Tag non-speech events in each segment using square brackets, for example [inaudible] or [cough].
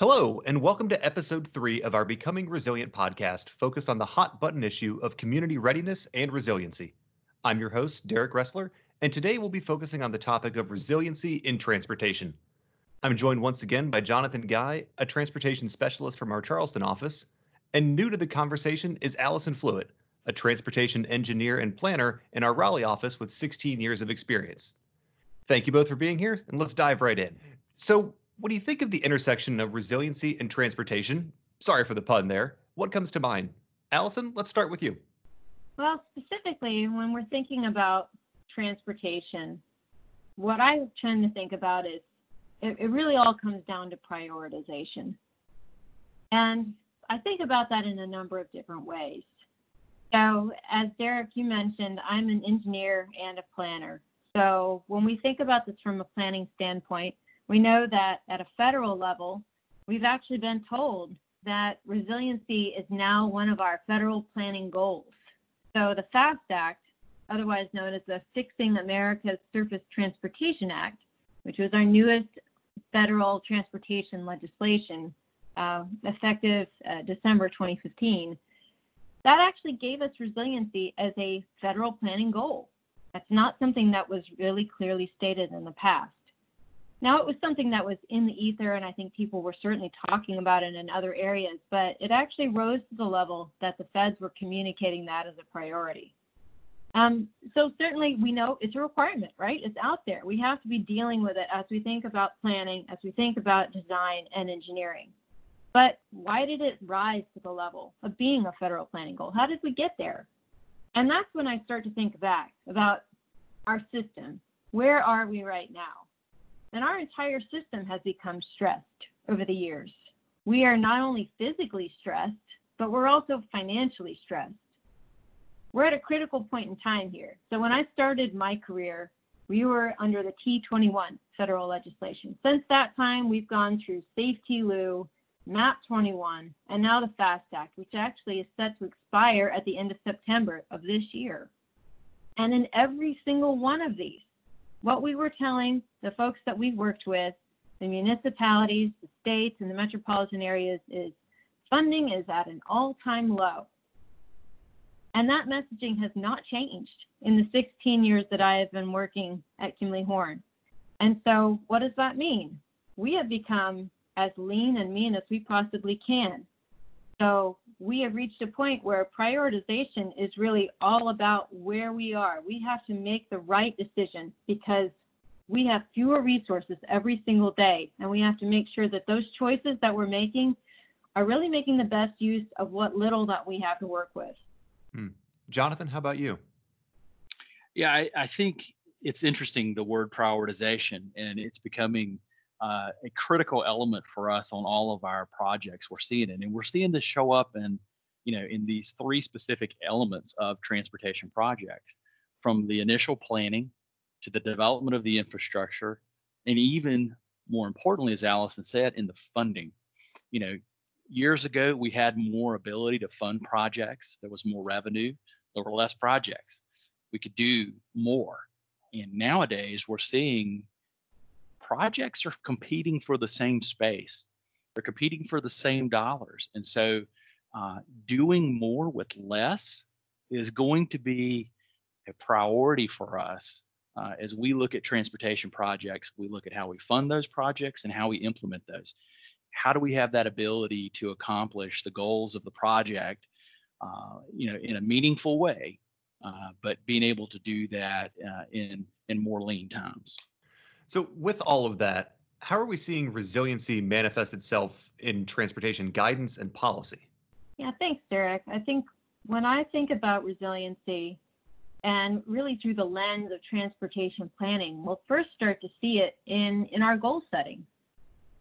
Hello, and welcome to episode three of our Becoming Resilient podcast, focused on the hot button issue of community readiness and resiliency. I'm your host, Derek Ressler, and today we'll be focusing on the topic of resiliency in transportation. I'm joined once again by Jonathan Guy, a transportation specialist from our Charleston office, and new to the conversation is Allison Fluitt, a transportation engineer and planner in our Raleigh office with 16 years of experience. Thank you both for being here, and let's dive right in. So, what do you think of the intersection of resiliency and transportation? Sorry for the pun there. What comes to mind? Allison, let's start with you. Well, specifically, when we're thinking about transportation, what I tend to think about is it, it really all comes down to prioritization. And I think about that in a number of different ways. So, as Derek, you mentioned, I'm an engineer and a planner. So, when we think about this from a planning standpoint, we know that at a federal level, we've actually been told that resiliency is now one of our federal planning goals. So the FAST Act, otherwise known as the Fixing America's Surface Transportation Act, which was our newest federal transportation legislation, uh, effective uh, December 2015, that actually gave us resiliency as a federal planning goal. That's not something that was really clearly stated in the past. Now, it was something that was in the ether, and I think people were certainly talking about it in other areas, but it actually rose to the level that the feds were communicating that as a priority. Um, so, certainly, we know it's a requirement, right? It's out there. We have to be dealing with it as we think about planning, as we think about design and engineering. But why did it rise to the level of being a federal planning goal? How did we get there? And that's when I start to think back about our system. Where are we right now? And our entire system has become stressed over the years. We are not only physically stressed, but we're also financially stressed. We're at a critical point in time here. So when I started my career, we were under the TEA-21 federal legislation. Since that time, we've gone through SAFETEA-LU, MAP 21, and now the FAST Act, which actually is set to expire at the end of September of this year. And in every single one of these, what we were telling the folks that we worked with, the municipalities, the states, and the metropolitan areas is funding is at an all time low. And that messaging has not changed in the 16 years that I have been working at Kimley Horn. And so, what does that mean? We have become as lean and mean as we possibly can. So, we have reached a point where prioritization is really all about where we are. We have to make the right decision because we have fewer resources every single day, and we have to make sure that those choices that we're making are really making the best use of what little that we have to work with. Hmm. Jonathan, how about you? Yeah, I, I think it's interesting the word prioritization, and it's becoming uh, a critical element for us on all of our projects. We're seeing it, and we're seeing this show up in, you know, in these three specific elements of transportation projects, from the initial planning to the development of the infrastructure, and even more importantly, as Allison said, in the funding. You know, years ago we had more ability to fund projects. There was more revenue. There were less projects. We could do more. And nowadays we're seeing projects are competing for the same space. They're competing for the same dollars. And so uh, doing more with less is going to be a priority for us uh, as we look at transportation projects. We look at how we fund those projects and how we implement those. How do we have that ability to accomplish the goals of the project, uh, you know, in a meaningful way, uh, but being able to do that uh, in in more lean times. So, with all of that, how are we seeing resiliency manifest itself in transportation guidance and policy? Yeah, thanks, Derek. I think when I think about resiliency and really through the lens of transportation planning, we'll first start to see it in, in our goal setting.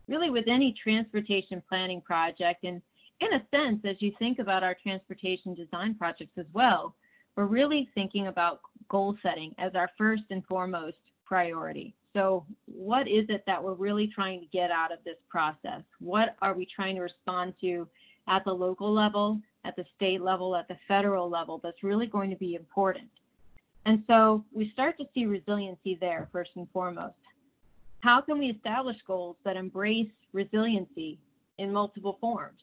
Really, with any transportation planning project, and in a sense, as you think about our transportation design projects as well, we're really thinking about goal setting as our first and foremost priority. So, what is it that we're really trying to get out of this process? What are we trying to respond to at the local level, at the state level, at the federal level that's really going to be important? And so, we start to see resiliency there first and foremost. How can we establish goals that embrace resiliency in multiple forms.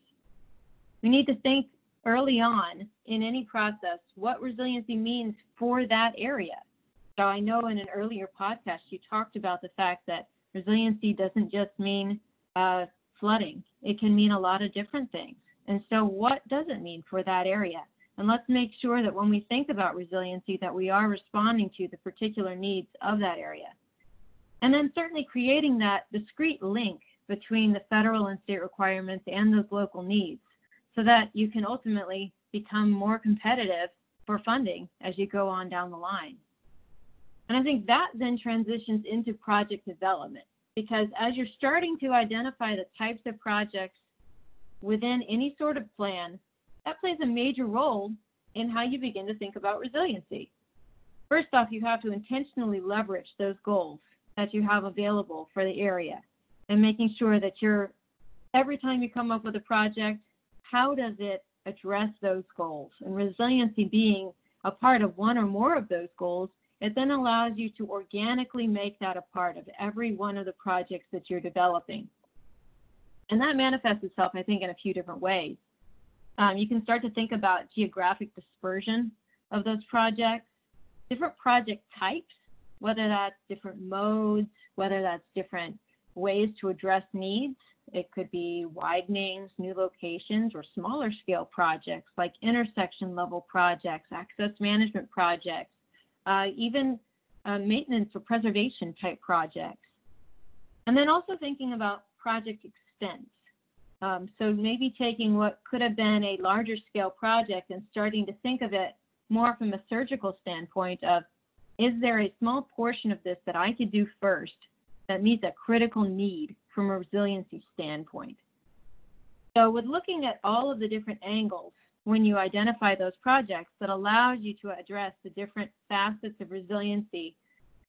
We need to think early on in any process what resiliency means for that area. So I know in an earlier podcast you talked about the fact that resiliency doesn't just mean uh, flooding, it can mean a lot of different things. And so, what does it mean for that area? And let's make sure that when we think about resiliency, that we are responding to the particular needs of that area. And then certainly creating that discrete link between the federal and state requirements and those local needs so that you can ultimately become more competitive for funding as you go on down the line. And I think that then transitions into project development because as you're starting to identify the types of projects within any sort of plan, that plays a major role in how you begin to think about resiliency. First off, you have to intentionally leverage those goals that you have available for the area and making sure that you're, every time you come up with a project, how does it address those goals? And resiliency being a part of one or more of those goals, it then allows you to organically make that a part of every one of the projects that you're developing. And that manifests itself, I think, in a few different ways. Um, you can start to think about geographic dispersion of those projects, different project types, whether that's different modes, whether that's different ways to address needs. It could be widenings, new locations, or smaller scale projects like intersection level projects, access management projects, uh, even uh, maintenance or preservation type projects. And then also thinking about project extent. Um, so maybe taking what could have been a larger scale project and starting to think of it more from a surgical standpoint of is there a small portion of this that I could do first that meets a critical need from a resiliency standpoint? So, with looking at all of the different angles when you identify those projects that allows you to address the different facets of resiliency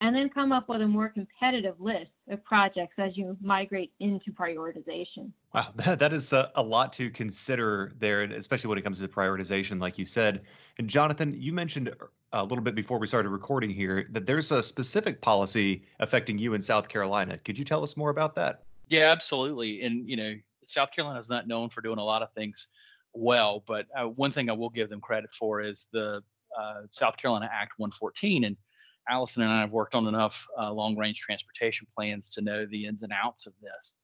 and then come up with a more competitive list of projects as you migrate into prioritization. Wow, [laughs] that is a, a, lot to consider there, especially when it comes to prioritization, like you said. And Jonathan, you mentioned uh, a little bit before we started recording here that there's a specific policy affecting you in South Carolina. Could you tell us more about that? Yeah, absolutely. And, you know, South Carolina is not known for doing a lot of things well, but uh, one thing I will give them credit for is the uh, South Carolina Act 114. And Allison and I have worked on enough uh, long range transportation plans to know the ins and outs of this.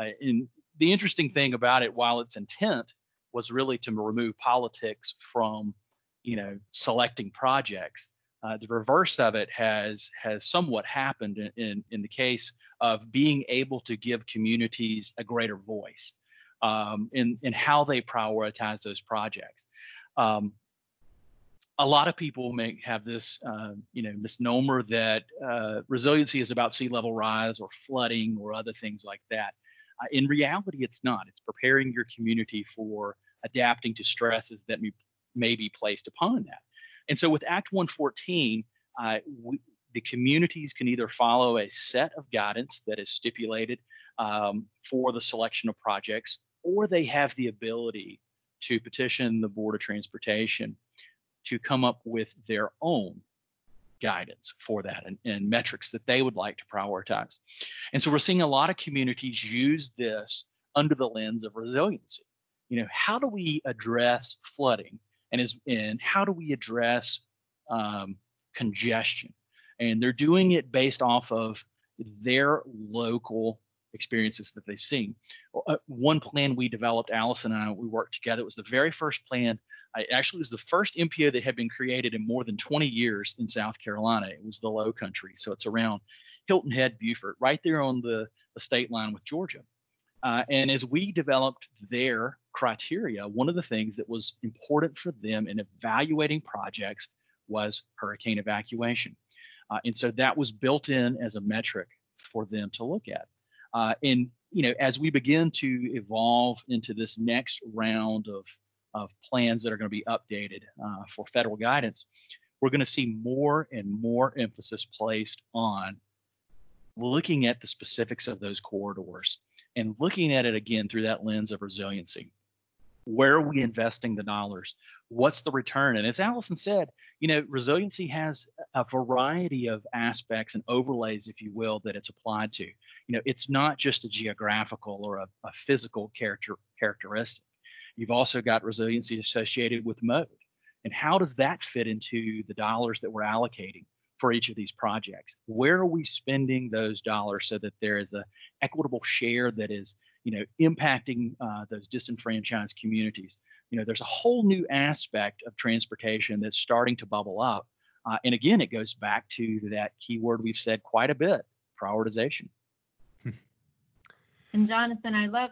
Uh, and the interesting thing about it, while its intent was really to remove politics from, you know, selecting projects, uh, the reverse of it has has somewhat happened in, in, in the case of being able to give communities a greater voice um, in in how they prioritize those projects. Um, a lot of people may have this, uh, you know, misnomer that uh, resiliency is about sea level rise or flooding or other things like that. Uh, in reality, it's not. It's preparing your community for adapting to stresses that may, may be placed upon that. And so, with Act 114, uh, we, the communities can either follow a set of guidance that is stipulated um, for the selection of projects, or they have the ability to petition the Board of Transportation to come up with their own guidance for that and, and, metrics that they would like to prioritize. And so we're seeing a lot of communities use this under the lens of resiliency. You know, how do we address flooding and is and how do we address um, congestion? And they're doing it based off of their local experiences that they've seen. Uh, one plan we developed, Allison and I, we worked together. It was the very first plan it actually was the first MPO that had been created in more than 20 years in South Carolina. It was the Low Country, so it's around Hilton Head, Beaufort, right there on the, the state line with Georgia. Uh, and as we developed their criteria, one of the things that was important for them in evaluating projects was hurricane evacuation. Uh, and so that was built in as a metric for them to look at. Uh, and you know, as we begin to evolve into this next round of of plans that are going to be updated uh, for federal guidance, we're going to see more and more emphasis placed on looking at the specifics of those corridors and looking at it again through that lens of resiliency. Where are we investing the dollars? What's the return? And as Allison said, you know, resiliency has a variety of aspects and overlays, if you will, that it's applied to. you know, it's not just a geographical or a, a physical character characteristic. You've also got resiliency associated with mode. And how does that fit into the dollars that we're allocating for each of these projects? Where are we spending those dollars so that there is a equitable share that is, you know, impacting uh, those disenfranchised communities? You know, there's a whole new aspect of transportation that's starting to bubble up. Uh, and again, it goes back to that keyword we've said quite a bit: prioritization. And Jonathan, I love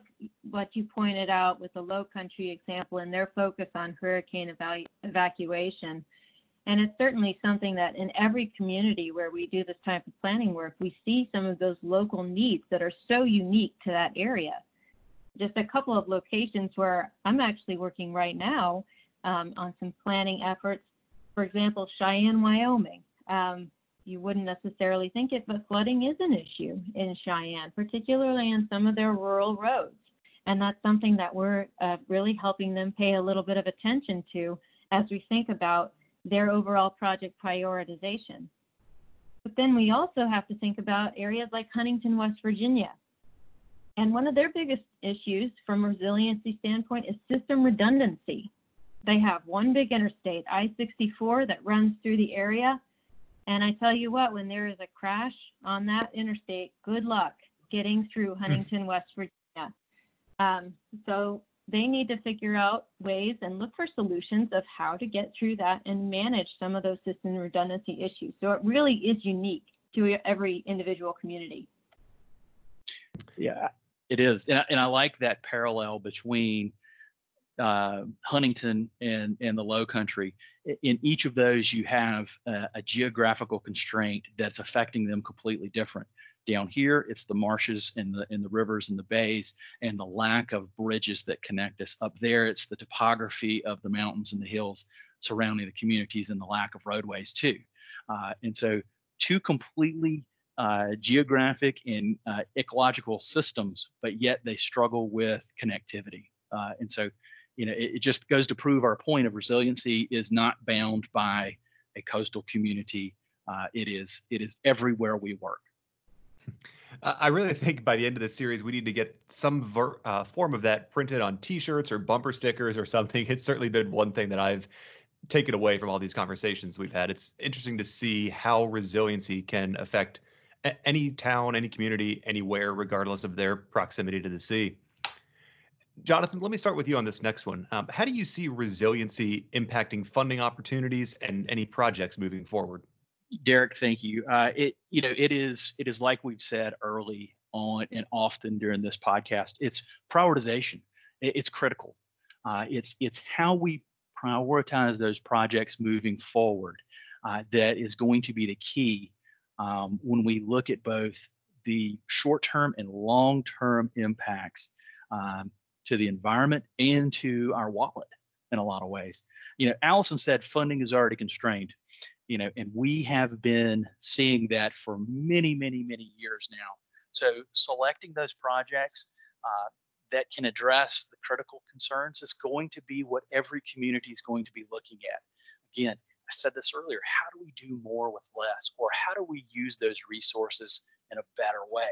what you pointed out with the low country example and their focus on hurricane evalu- evacuation. And it's certainly something that in every community where we do this type of planning work, we see some of those local needs that are so unique to that area. Just a couple of locations where I'm actually working right now um, on some planning efforts. For example, Cheyenne, Wyoming. Um, you wouldn't necessarily think it, but flooding is an issue in Cheyenne, particularly in some of their rural roads. And that's something that we're uh, really helping them pay a little bit of attention to as we think about their overall project prioritization. But then we also have to think about areas like Huntington, West Virginia. And one of their biggest issues from a resiliency standpoint is system redundancy. They have one big interstate, I 64, that runs through the area, and I tell you what, when there is a crash on that interstate, good luck getting through hmm. Huntington, West Virginia. Um, so they need to figure out ways and look for solutions of how to get through that and manage some of those system redundancy issues. So it really is unique to every individual community. Yeah, it is. And I, and I like that parallel between uh, Huntington and, and the low country. In each of those, you have a, a, geographical constraint that's affecting them completely different. Down here, it's the marshes and the and the rivers and the bays and the lack of bridges that connect us. Up there, it's the topography of the mountains and the hills surrounding the communities and the lack of roadways too. Uh, and so, two completely uh, geographic and uh, ecological systems, but yet they struggle with connectivity. Uh, and so, you know, it, it, just goes to prove our point of resiliency is not bound by a coastal community. Uh, it is it is everywhere we work. I really think by the end of the series, we need to get some ver- uh, form of that printed on T-shirts or bumper stickers or something. [laughs] It's certainly been one thing that I've taken away from all these conversations we've had. It's interesting to see how resiliency can affect any town, any community, anywhere, regardless of their proximity to the sea. Jonathan, let me start with you on this next one. Um, how do you see resiliency impacting funding opportunities and any projects moving forward? Derek, thank you. Uh, it you know it is it is like we've said early on and often during this podcast. It's prioritization. It's critical. Uh, it's it's how we prioritize those projects moving forward uh, that is going to be the key um, when we look at both the short-term and long-term impacts um, to the environment and to our wallet in a lot of ways. You know, Allison said funding is already constrained, you know, and we have been seeing that for many, many, many years now. So selecting those projects uh, that can address the critical concerns is going to be what every community is going to be looking at. Again, I said this earlier, how do we do more with less? Or how do we use those resources in a better way?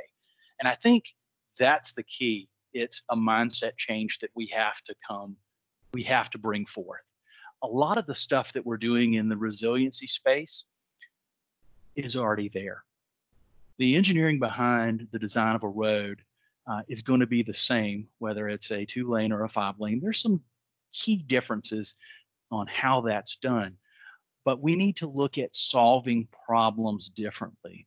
And I think that's the key it's a mindset change that we have to come, we have to bring forth. A lot of the stuff that we're doing in the resiliency space is already there. The engineering behind the design of a road uh, is going to be the same, whether it's a two lane or a five lane. There's some key differences on how that's done, but we need to look at solving problems differently.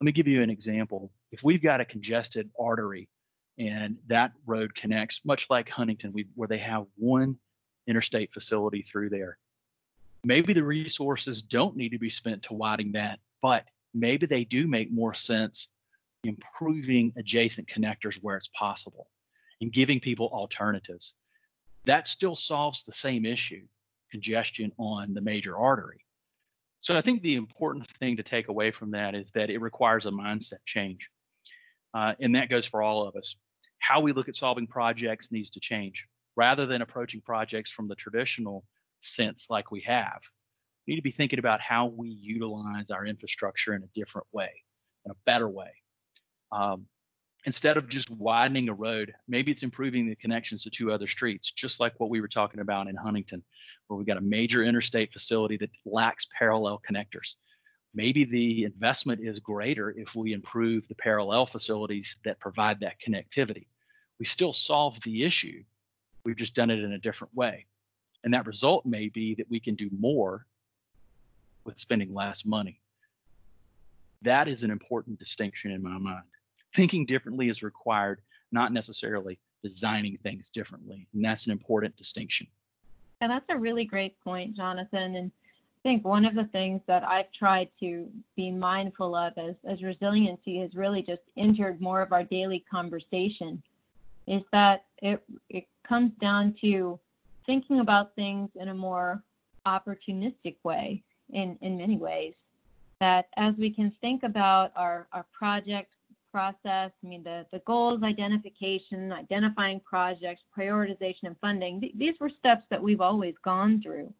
Let me give you an example. If we've got a congested artery and that road connects much like huntington we, where they have one interstate facility through there maybe the resources don't need to be spent to widening that but maybe they do make more sense improving adjacent connectors where it's possible and giving people alternatives that still solves the same issue congestion on the major artery so i think the important thing to take away from that is that it requires a mindset change uh, and that goes for all of us how we look at solving projects needs to change rather than approaching projects from the traditional sense like we have. We need to be thinking about how we utilize our infrastructure in a different way, in a better way. Um, instead of just widening a road, maybe it's improving the connections to two other streets, just like what we were talking about in Huntington, where we've got a major interstate facility that lacks parallel connectors. Maybe the investment is greater if we improve the parallel facilities that provide that connectivity. We still solve the issue, we've just done it in a different way. And that result may be that we can do more with spending less money. That is an important distinction in my mind thinking differently is required, not necessarily designing things differently. And that's an important distinction. And that's a really great point, Jonathan. And I think one of the things that I've tried to be mindful of as, as resiliency has really just entered more of our daily conversation is that it, it comes down to thinking about things in a more opportunistic way in, in many ways. That as we can think about our, our projects process. I mean, the, the goals identification, identifying projects, prioritization, and funding, th- these were steps that we've always gone through.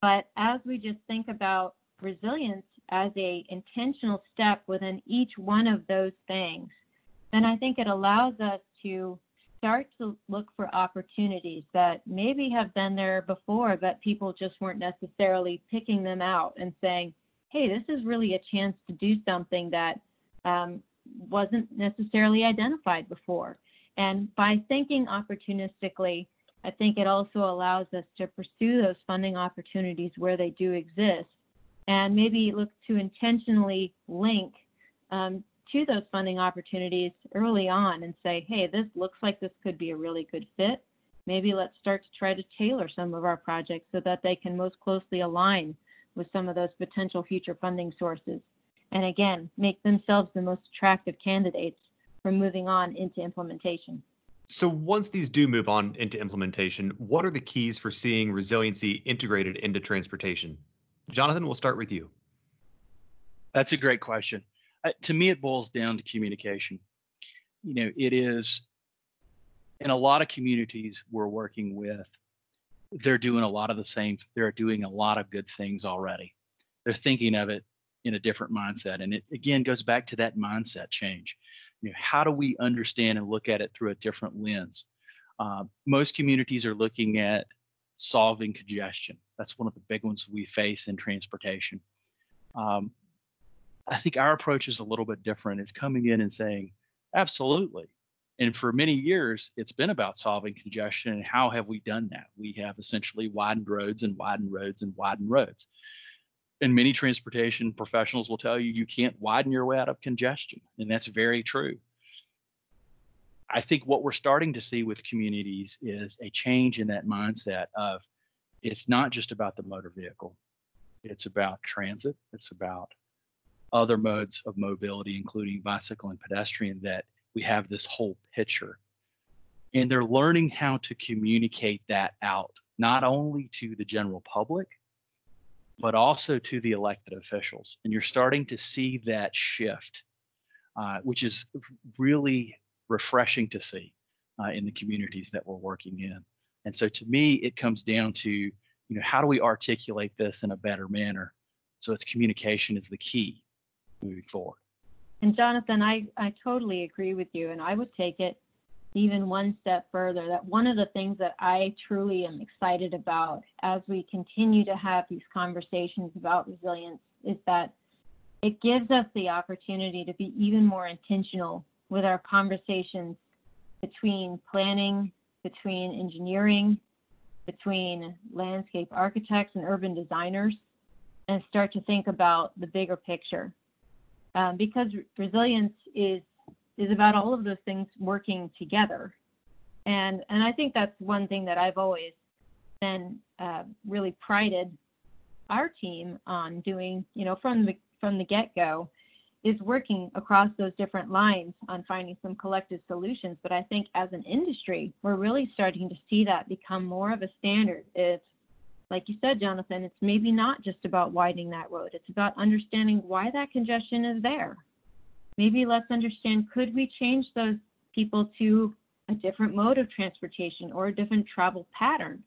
But as we just think about resilience as a intentional step within each one of those things, then I think it allows us to start to look for opportunities that maybe have been there before, but people just weren't necessarily picking them out and saying, hey, this is really a chance to do something that um, wasn't necessarily identified before. And by thinking opportunistically, I think it also allows us to pursue those funding opportunities where they do exist and maybe look to intentionally link um, to those funding opportunities early on and say, hey, this looks like this could be a really good fit. Maybe let's start to try to tailor some of our projects so that they can most closely align with some of those potential future funding sources and again, make themselves the most attractive candidates for moving on into implementation. So, once these do move on into implementation, what are the keys for seeing resiliency integrated into transportation? Jonathan, we'll start with you. That's a great question. Uh, to me, it boils down to communication. You know, it is in a lot of communities we're working with, they're doing a lot of the same, they're doing a lot of good things already. They're thinking of it in a different mindset. And it again goes back to that mindset change. You know, how do we understand and look at it through a different lens? Uh, most communities are looking at solving congestion. That's one of the big ones we face in transportation. Um, I think our approach is a little bit different. It's coming in and saying, absolutely. And for many years, it's been about solving congestion. And how have we done that? We have essentially widened roads and widened roads and widened roads and many transportation professionals will tell you you can't widen your way out of congestion and that's very true. I think what we're starting to see with communities is a change in that mindset of it's not just about the motor vehicle. It's about transit. It's about other modes of mobility including bicycle and pedestrian that we have this whole picture. And they're learning how to communicate that out not only to the general public but also to the elected officials. And you're starting to see that shift, uh, which is really refreshing to see uh, in the communities that we're working in. And so to me, it comes down to, you know, how do we articulate this in a better manner? So it's communication is the key moving forward. And Jonathan, I, I totally agree with you. And I would take it even one step further that one of the things that I truly am excited about as we continue to have these conversations about resilience is that it gives us the opportunity to be even more intentional with our conversations between planning, between engineering, between landscape architects and urban designers, and start to think about the bigger picture. Um, because resilience is is about all of those things working together. And and I think that's one thing that I've always been uh, really prided our team on doing. You know, from the from the get go, is working across those different lines on finding some collective solutions. But I think as an industry, we're really starting to see that become more of a standard. It's like you said, Jonathan, it's maybe not just about widening that road. It's about understanding why that congestion is there maybe let's understand could we change those people to a different mode of transportation or a different travel pattern?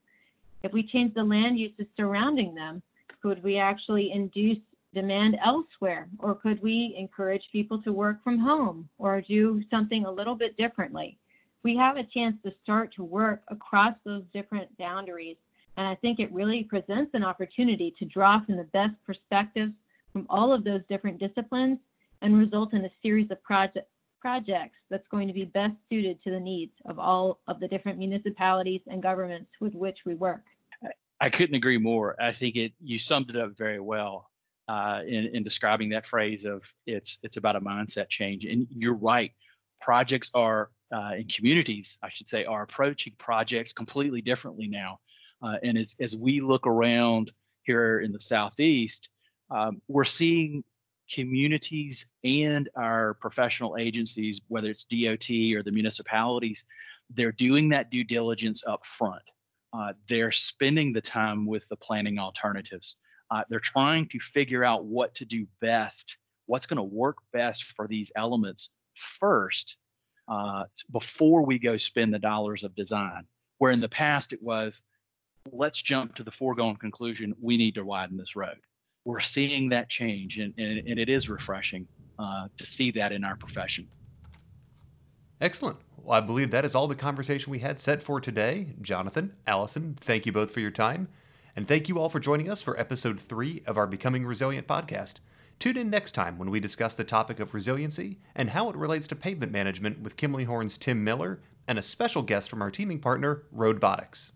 If we change the land uses surrounding them, could we actually induce demand elsewhere? Or could we encourage people to work from home or do something a little bit differently? We have a chance to start to work across those different boundaries. And I think it really presents an opportunity to draw from the best perspectives from all of those different disciplines and result in a series of project, projects that's going to be best suited to the needs of all of the different municipalities and governments with which we work. I couldn't agree more. I think it you summed it up very well uh, in, in describing that phrase of it's it's about a mindset change. And you're right. Projects are uh, in communities, I should say, are approaching projects completely differently now. Uh, and as as we look around here in the southeast, um, we're seeing communities and our professional agencies, whether it's DOT or the municipalities, they're doing that due diligence up front. Uh, they're spending the time with the planning alternatives. Uh, they're trying to figure out what to do best, what's going to work best for these elements first uh, before we go spend the dollars of design. Where in the past it was, let's jump to the foregone conclusion, we need to widen this road. We're seeing that change, and, and, and it is refreshing uh, to see that in our profession. Excellent. Well, I believe that is all the conversation we had set for today. Jonathan, Allison, thank you both for your time. And thank you all for joining us for episode three of our Becoming Resilient podcast. Tune in next time when we discuss the topic of resiliency and how it relates to pavement management with Kimley Horn's Tim Miller and a special guest from our teaming partner, Roadbotics.